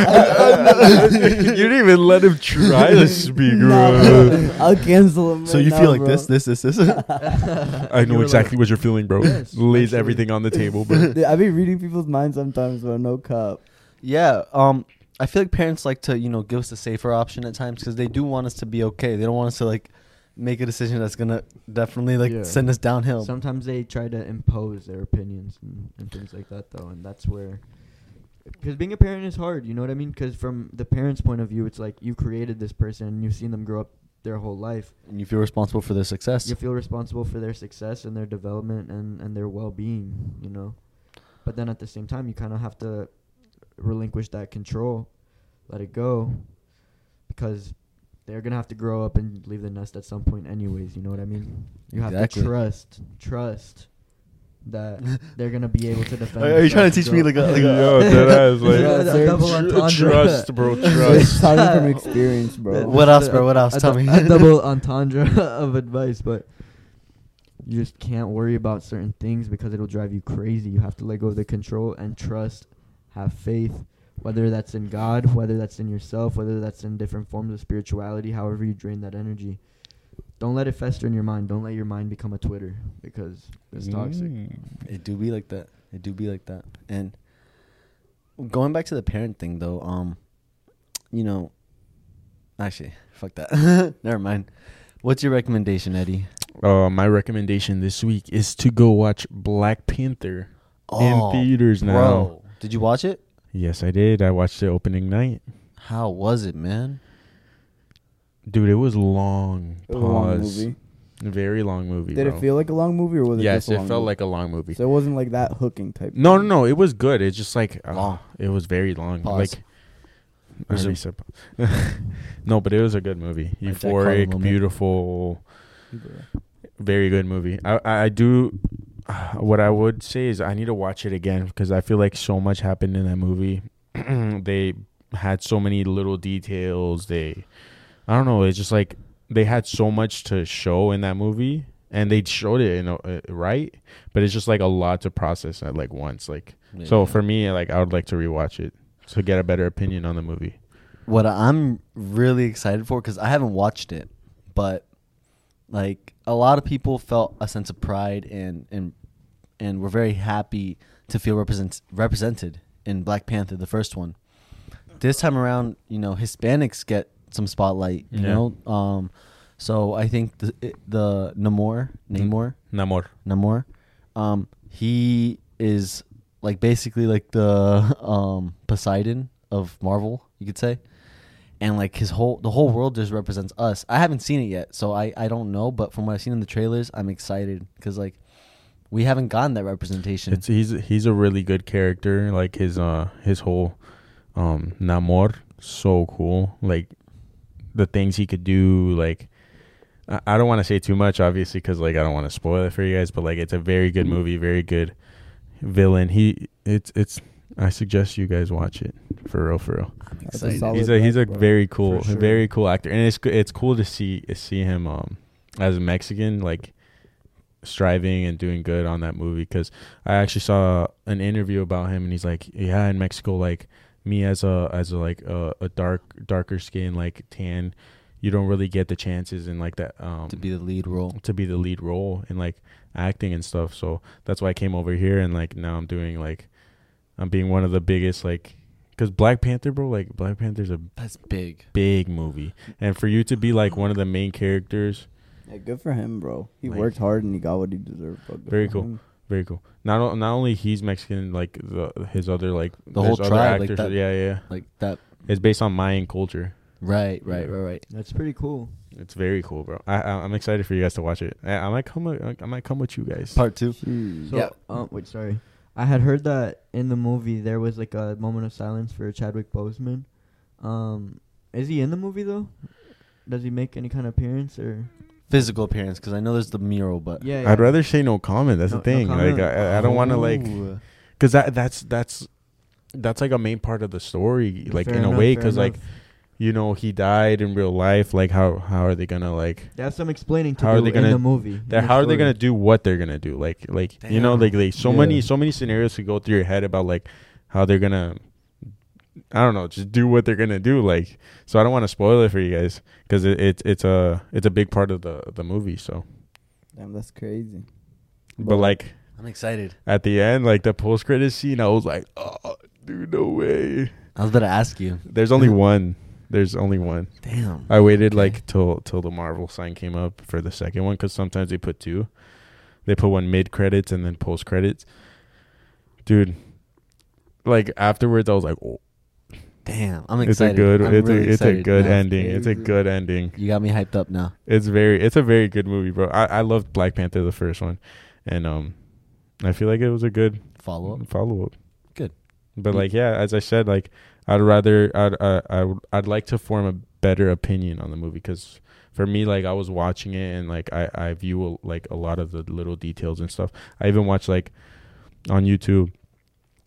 you didn't even let him try to speak, bro. bro. I'll cancel him. so right you now, feel like bro. this, this, this, this. I You know exactly like- what you're feeling, bro. Yes, Lays actually. everything on the table, bro. Dude, I be reading people's minds sometimes, bro. No cop. yeah. Um. I feel like parents like to you know give us the safer option at times because they do want us to be okay. They don't want us to like make a decision that's gonna definitely like Yeah. send us downhill. sometimes they try to impose their opinions and, and things like that, though, and that's where. Because being a parent is hard, you know what I mean? Because from the parent's point of view, it's like you created this person and you've seen them grow up their whole life. and you feel responsible for their success. You feel responsible for their success and their development and, and their well being, you know. But then at the same time, you kind of have to relinquish that control, let it go, because they're gonna have to grow up and leave the nest at some point, anyways. You know what I mean? You have Exactly. to trust, trust that they're gonna be able to defend. Are, are you trying to themselves teach me like a like Yo, a? deadass, like, Yeah, Sir, double tr- entendre. trust, bro, It's trust. talking from experience, bro. What else, bro? What else? A, Tell dou- me. a double entendre of advice, but you just can't worry about certain things because it'll drive you crazy. You have to let go of the control and trust, have faith, whether that's in God, whether that's in yourself, whether that's in different forms of spirituality, however you drain that energy. Don't let it fester in your mind. Don't let your mind become a Twitter because it's toxic. Mm. It do be like that. It do be like that. And going back to the parent thing though, um, you know, actually, fuck that. Never mind. What's your recommendation, Eddie? Uh, my recommendation this week is to go watch Black Panther in theaters now. Oh, bro, did you watch it? Yes, I did. I watched the opening night. How was it, man? Dude, it was long. It was a long Pause. movie. Very long movie. Did bro. it feel like a long movie, or was it yes, just a it long felt movie? like a long movie. So it wasn't like that hooking type. No, no, thing. no. It was good. It's just like uh, Long. it was very long. Pause. Like I Resume. already said no, but it was a good movie. Like that Carlo Euphoric, moment. beautiful, very good movie. I I, I do. What I would say is I need to watch it again because I feel like so much happened in that movie. they had so many little details. They, I don't know. It's just like they had so much to show in that movie, and they showed it in a, uh, right. But it's just like a lot to process at like once. Like so for me, like I would like to rewatch it to get a better opinion on the movie. what I'm really excited for because I haven't watched it, but like a lot of people felt a sense of pride and and and were very happy to feel represent represented in Black Panther, the first one. this time around, you know, Hispanics get some spotlight. You Yeah. know, um, so I think the it- the Namor, Namor, Namor. Namor, um, he is like basically like the um Poseidon of Marvel, you could say. And like his whole the whole world just represents us. I haven't seen it yet, so I I don't know, but from what I've seen in the trailers, I'm excited cuz like we haven't gotten that representation. It's he's he's a really good character. Like his uh his whole um Namor, so cool. Like the things he could do. Like I, I don't want to say too much, obviously, because like I don't want to spoil it for you guys. But like it's a very good movie, very good villain. He it's it's. I suggest you guys watch it for real, for real. I'm That's a He's a he's a bro. very cool, sure. very cool actor, and it's it's cool to see see him um as a Mexican like striving and doing good on that movie because I actually saw an interview about him and he's like, yeah, in Mexico, like me as a as a like a, a dark darker skin like tan, you don't really get the chances in like that um to be the lead role. to be the lead role in like acting and stuff. So that's why I came over here and like now I'm doing like I'm being one of the biggest like because Black Panther, bro, like Black Panther's a That's big. big movie, and for you to be like one of the main characters, Yeah, good for him, bro. He Like- worked hard and he got what he deserved. Bro. Very cool. him. very cool. Not o- not only he's Mexican, like the his other like The whole there's tribe, like that- yeah, yeah. Like that. It's based on Mayan culture. Right, right, right, right. That's pretty cool. It's very cool, bro. I, I I'm excited for you guys to watch it. I, I might come. with- I might come with you guys. Part two. Jeez. So, Yeah. um, wait, sorry. I had heard that in the movie there was like a moment of silence for Chadwick Boseman. Um, is he in the movie though? Does he make any kind of appearance or? Physical appearance, because I know there's the mural, but Yeah, yeah. I'd rather say no comment. That's No- the thing. no like? I, I don't want to like because that that's that's that's like a main part of the story, like Fair in a way, because like enough. You know he died in real life. Like how how are they gonna like? they have some explaining to how are do they gonna- in the movie. That the how are they gonna do what they're gonna do? Like like you know like like so Yeah. many so many scenarios could go through your head about like how they're gonna. I don't know, just do what they're gonna do. Like, so I don't want to spoil it for you guys because it, it's it's a it's a big part of the the movie. So, Damn, that's crazy. but But- like I'm excited. at the end, like the post credit scene, I was like, oh, dude, no way. I was about to ask you. There's only one. There's only one. Damn. I waited Okay. like till till the Marvel sign came up for the second one because sometimes they put two. They put one mid credits and then post credits. Dude, like afterwards, I was like, oh, Damn. I'm excited. it's a good, I'm it's really a it's a good now. ending. It's a good ending. You got me hyped up now. It's very, it's a very good movie, bro. I I loved Black Panther the first one, and um, I feel like it was a good Follow up. follow up. Good. But Mm. like yeah, as I said, like I'd rather I'd uh, I would I'd like to form a better opinion on the movie because for me like I was watching it and like I I view like a lot of the little details and stuff. I even watched like on YouTube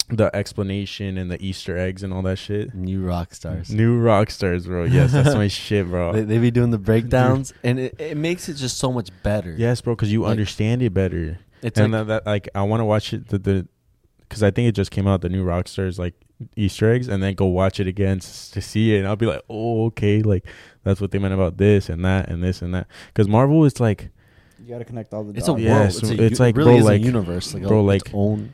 the explanation and the Easter eggs and all that shit. New Rockstars. New Rockstars, bro. Yes, that's my shit, bro. They, they be doing the breakdowns, and it, it makes it just so much better. yes, bro, because you Like- understand it better. It's and like, that, that like I want to watch it the the because I think it just came out the New Rockstars like Easter eggs and then go watch it again to see it and I'll be like oh okay like that's what they meant about this and that and this and that because Marvel is like You gotta connect all the it's a dots. world. Yes, it's, a, it's u- like, really bro, is like- a universe. Like bro, like- own.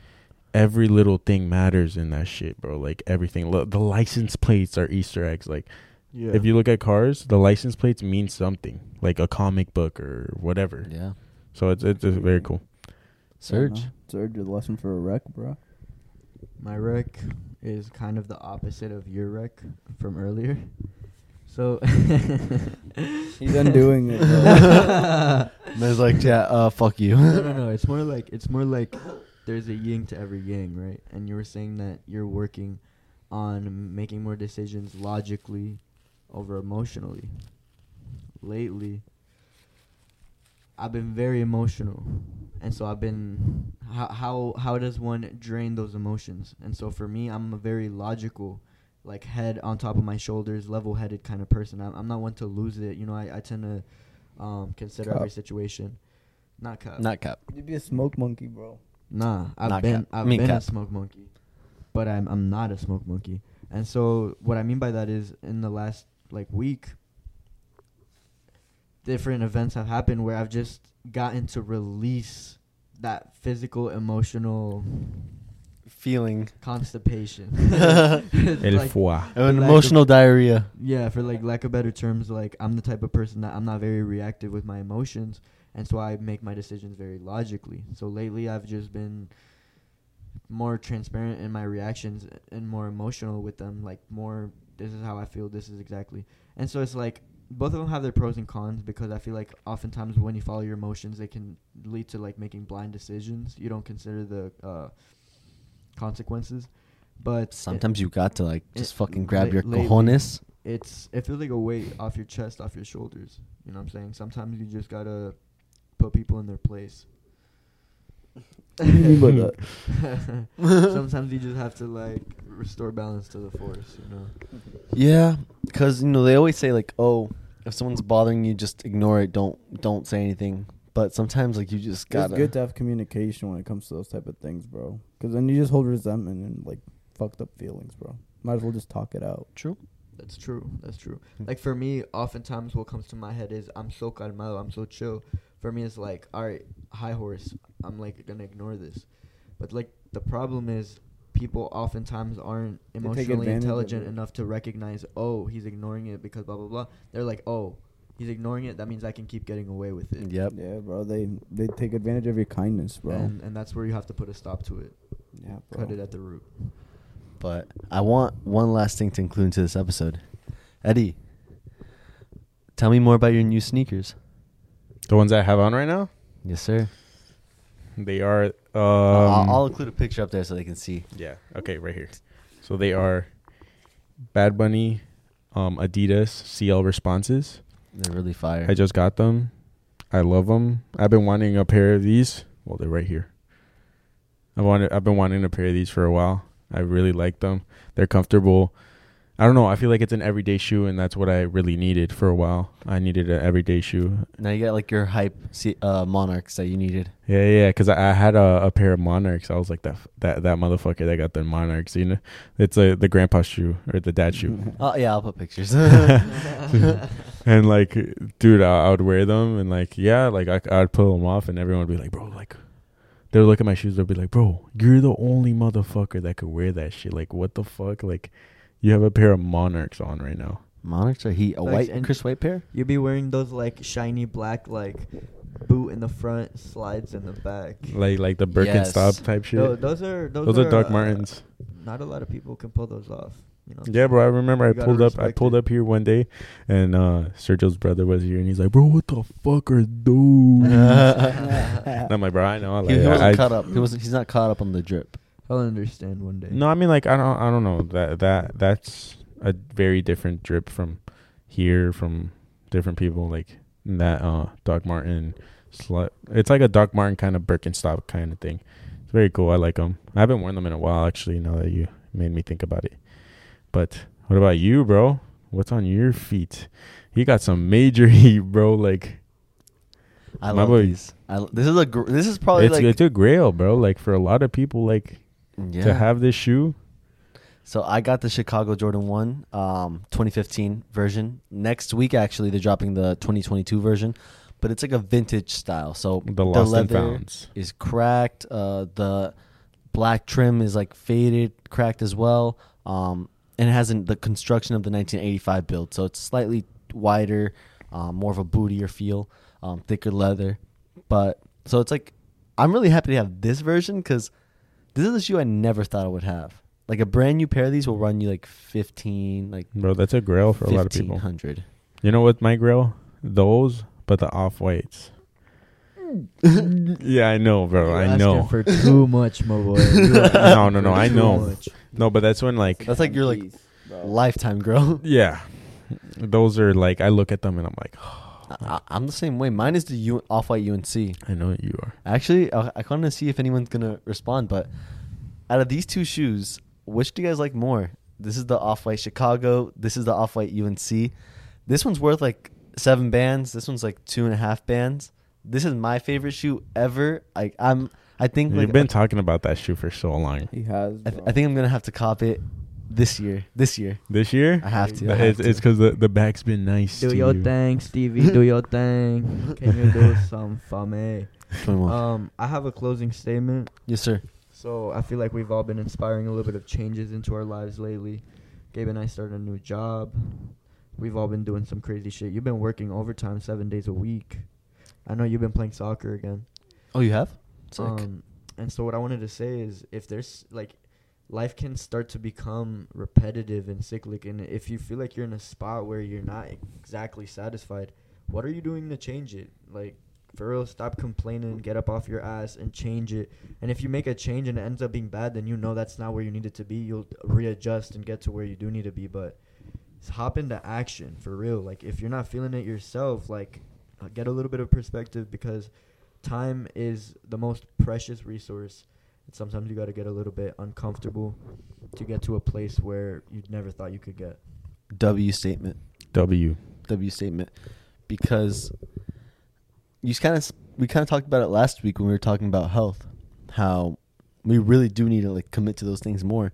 every little thing matters in that shit bro like everything Lo- the license plates are Easter eggs like Yeah. if you look at cars the license plates mean something like a comic book or whatever Yeah. so it's it's, it's very cool Serge. Yeah, no. Serge, your lesson for a wreck, bro. My rec is kind of the opposite of your rec from earlier. So He's undoing it. Bro. Man's like, yeah, uh, fuck you. no, no, no. It's more like it's more like there's a yin to every yang, right? And you were saying that you're working on making more decisions logically over emotionally. Lately, I've been very emotional, and so I've been how how how does one drain those emotions? And so for me, I'm a very logical, like head on top of my shoulders, level-headed kind of person. I'm, I'm not one to lose it. You know, I, I tend to um, consider every situation. Not cup. Not cap. You'd be a smoke monkey, bro. Nah, I've Not been cap. I I've mean been a smoke monkey, but I'm I'm not a smoke monkey. And so what I mean by that is in the last like week, different events have happened where I've just gotten to release that physical, emotional feeling. constipation. El Like, foie. An lack emotional diarrhea. yeah, for like lack of better terms, like I'm the type of person that I'm not very reactive with my emotions, and so I make my decisions very logically. So lately, I've just been more transparent in my reactions and more emotional with them. Like more, this is how I feel. This is exactly, and so it's like both of them have their pros and cons because I feel like oftentimes when you follow your emotions, they can lead to like making blind decisions. You don't consider the uh, consequences, but it- Sometimes you got to like just it- fucking grab la- your lately- cojones. it's it feels like a weight off your chest, off your shoulders. You know what I'm saying? Sometimes you just gotta put people in their place. You mean that? Sometimes you just have to like restore balance to the force. You know. Yeah, because you know they always say like, oh, if someone's bothering you, just ignore it. Don't don't say anything. But sometimes like you just gotta. It's good to have communication when it comes to those type of things, bro. Because then you just hold resentment and like fucked up feelings, bro. Might as well just talk it out. True. That's true. That's true. Like for me, oftentimes what comes to my head is I'm so calmado, I'm so chill. For me, it's like, all right, high horse. I'm like gonna ignore this, but like the problem is people oftentimes aren't emotionally intelligent enough to recognize, oh, he's ignoring it because blah blah blah. They're like, oh, he's ignoring it. That means I can keep getting away with it. Yep. Yeah, bro. They they take advantage of your kindness, bro. And and that's where you have to put a stop to it. yeah, bro. Cut it at the root. But I want one last thing to include into this episode. Eddie, tell me more about your new sneakers. The ones I have on right now, Yes, sir. They are. Um, I'll, I'll include a picture up there so they can see. Yeah. Okay, right here. So they are Bad Bunny, um, Adidas CL responses. They're really fire. I just got them. I love them. I've been wanting a pair of these. Well, they're right here. I wanted. I've been wanting a pair of these for a while. I really like them. They're comfortable. I don't know. I feel like it's an everyday shoe, and that's what I really needed for a while. I needed an everyday shoe. now you got like your hype uh, monarchs that you needed. Yeah, yeah. Because I, I had a, a pair of Monarchs. I was like that that that motherfucker that got the Monarchs. You know, it's a the grandpa shoe or the dad shoe. Oh yeah, I'll put pictures. and like, dude, I, I would wear them, and like, yeah, like I, I'd pull them off, and everyone would be like, bro, like, they would look at my shoes, they'd be like, bro, you're the only motherfucker that could wear that shit. Like, what the fuck? Like, you have a pair of Monarchs on right now. monarchs are he A Like, white and- Chris White pair. You'd be wearing those like shiny black like boot in the front, slides in the back. Like, like the Birkenstock Yes. type shit. Tho- those are those, Those are Doc uh, Martens. Not a lot of people can pull those off. You know. Yeah, bro. I remember You I gotta pulled up. I respect pulled it. up here one day, and uh Sergio's brother was here, and he's like, "Bro, what the fuck are those?" And I'm like, "Bro, I know." he, Like, he wasn't I, caught up. He wasn't. He's not caught up on the drip. I'll understand one day. No, I mean like I don't. I don't know that that that's a very different drip from here from different people. Like that uh Doc Martens slut. It's like a Doc Martens kind of Birkenstock kind of thing. It's very cool. I like them. I haven't worn them in a while actually. Now that you made me think about it. But what about you, bro? What's on your feet? You got some major heat, bro. Like I love boy- these. I, l- this is a. Gr- this is probably it's like it's a grail, bro. Like for a lot of people, like yeah. to have this shoe. So I got the Chicago Jordan One, um, 2015 version. Next week, actually, they're dropping the 2022 version, but it's like a vintage style. So The and leather is cracked. Uh, the black trim is like faded, cracked as well. Um, and it hasn't the construction of the 1985 build, so it's slightly wider, um, more of a bootier feel, um, thicker leather. But so it's like I'm really happy to have this version because this is a shoe I never thought I would have. Like a brand new pair of these will run you like 15, like Bro, that's a grail for a lot of people. Hundred. You know what my grill? Those, but the off whites. yeah, I know, bro. You're I know. for too much, my boy. No, no, no, I know. much. No, but that's when like That's like your like Jeez, bro. lifetime girl. yeah. Those are like I look at them and I'm like, I, I'm the same way. Mine is the U- off-white UNC. I know you are. Actually, I, I kind of see if anyone's gonna respond. But out of these two shoes, which do you guys like more? This is the off-white Chicago. This is the off-white UNC. This one's worth like seven bands. This one's like two and a half bands. This is my favorite shoe ever. I I'm I think You've like been talking about that shoe for so long. He has. I, th- I think I'm gonna have to cop it this year. This year. This year, I have to. I have it's because the the back's been nice. Do to your you. thing, Stevie. Do your thing. Can you do some for me? Um, I have a closing statement. yes, sir. So I feel like we've all been inspiring a little bit of changes into our lives lately. Gabe and I started a new job. We've all been doing some crazy shit. You've been working overtime seven days a week. I know you've been playing soccer again. Oh, you have? Sick. Um, and so what I wanted to say is, if there's like, life can start to become repetitive and cyclic, and if you feel like you're in a spot where you're not exactly satisfied, what are you doing to change it? Like, for real, stop complaining, get up off your ass, and change it. And if you make a change and it ends up being bad, then you know that's not where you need it to be. You'll readjust and get to where you do need to be. But hop into action for real. Like, if you're not feeling it yourself, like, uh, get a little bit of perspective because time is the most precious resource. And sometimes you got to get a little bit uncomfortable to get to a place where you never thought you could get. W statement. W. W statement. Because you kind of we kind of talked about it last week when we were talking about health, how we really do need to like commit to those things more.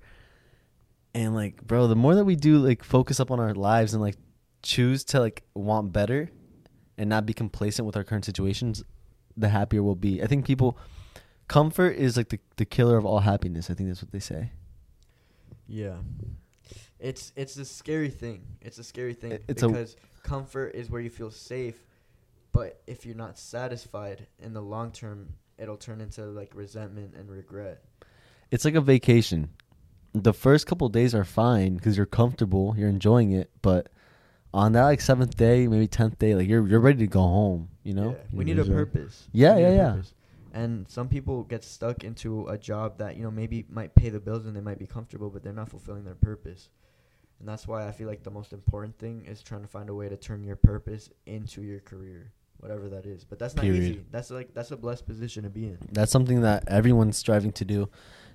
And like, bro, the more that we do like focus up on our lives and like choose to like want better and not be complacent with our current situations, the happier we'll be. I think people comfort is like the the killer of all happiness. I think that's what they say. Yeah. It's it's a scary thing. It's a scary thing It- a- because comfort is where you feel safe, but if you're not satisfied in the long term, it'll turn into like resentment and regret. it's like a vacation. The first couple days are fine because you're comfortable, you're enjoying it, but on that like seventh day, maybe tenth day, like you're you're ready to go home. You know? Yeah, we need a purpose. Yeah, need yeah, a yeah. And some people get stuck into a job that you know maybe might pay the bills and they might be comfortable, but they're not fulfilling their purpose. And that's why I feel like the most important thing is trying to find a way to turn your purpose into your career, whatever that is. But that's not easy. That's like that's a blessed position to be in. That's something that everyone's striving to do,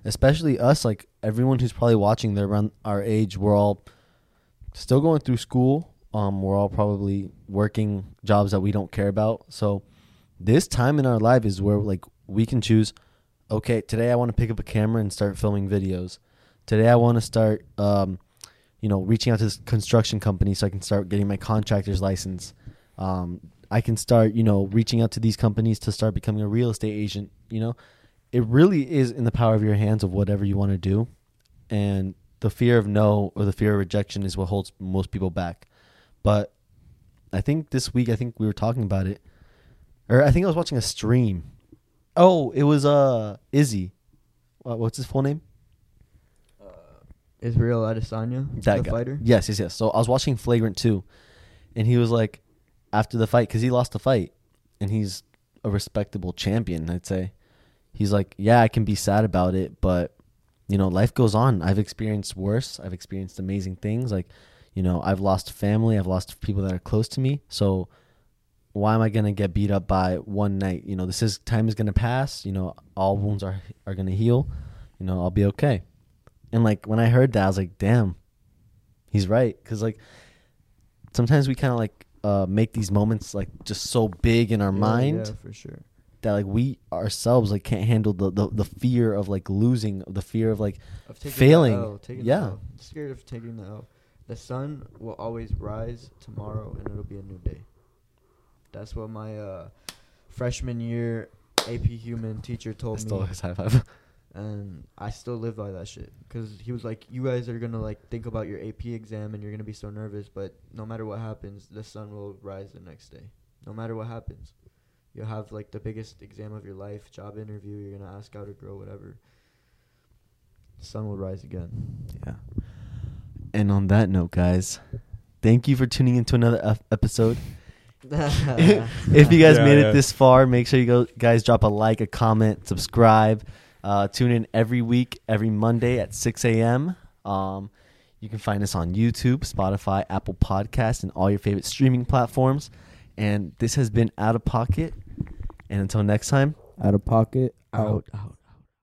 especially us. Like everyone who's probably watching, they're around our age. We're all still going through school. Um, we're all probably working jobs that we don't care about. So this time in our life is where like we can choose. Okay, today I want to pick up a camera and start filming videos. Today I want to start, um, you know, reaching out to this construction company so I can start getting my contractor's license. Um, I can start, you know, reaching out to these companies to start becoming a real estate agent. You know, it really is in the power of your hands of whatever you want to do, and the fear of no or the fear of rejection is what holds most people back. But I think this week, I think we were talking about it, or I think I was watching a stream. Oh, it was uh Izzy. What, what's his full name? Israel Adesanya, That the guy. fighter. Yes, yes, yes. So I was watching Flagrant 2, and he was like, after the fight, because he lost the fight, and he's a respectable champion, I'd say. He's like, yeah, I can be sad about it, but, you know, life goes on. I've experienced worse. I've experienced amazing things. Like, you know, I've lost family. I've lost people that are close to me. So why am I going to get beat up by one night? You know, this is, time is going to pass. You know, all wounds are, are going to heal. You know, I'll be okay. And like when I heard that, I was like, "Damn, he's right." Because like sometimes we kind of like uh, make these moments like just so big in our Yeah, mind yeah, for sure. that like we ourselves like can't handle the, the the fear of like losing, the fear of like Of failing. L, Yeah. Scared of taking the L. The sun will always rise tomorrow, and it'll be a new day. That's what my uh, freshman year AP Human teacher I told stole me, his high five. and I still live by that shit. Cause he was like, "You guys are gonna like think about your AP exam, and you're gonna be so nervous, but no matter what happens, the sun will rise the next day. No matter what happens, you'll have like the biggest exam of your life, job interview. You're gonna ask out a girl, whatever. The sun will rise again." yeah. And on that note, guys, thank you for tuning into another ep- episode. if you guys Yeah, made yeah. it this far, make sure you go guys drop a like, a comment, subscribe. Uh, tune in every week, every Monday at 6 a.m. Um, you can find us on YouTube, Spotify, Apple Podcasts, and all your favorite streaming platforms. And this has been Out of Pocket. And until next time, Out of pocket. out. out.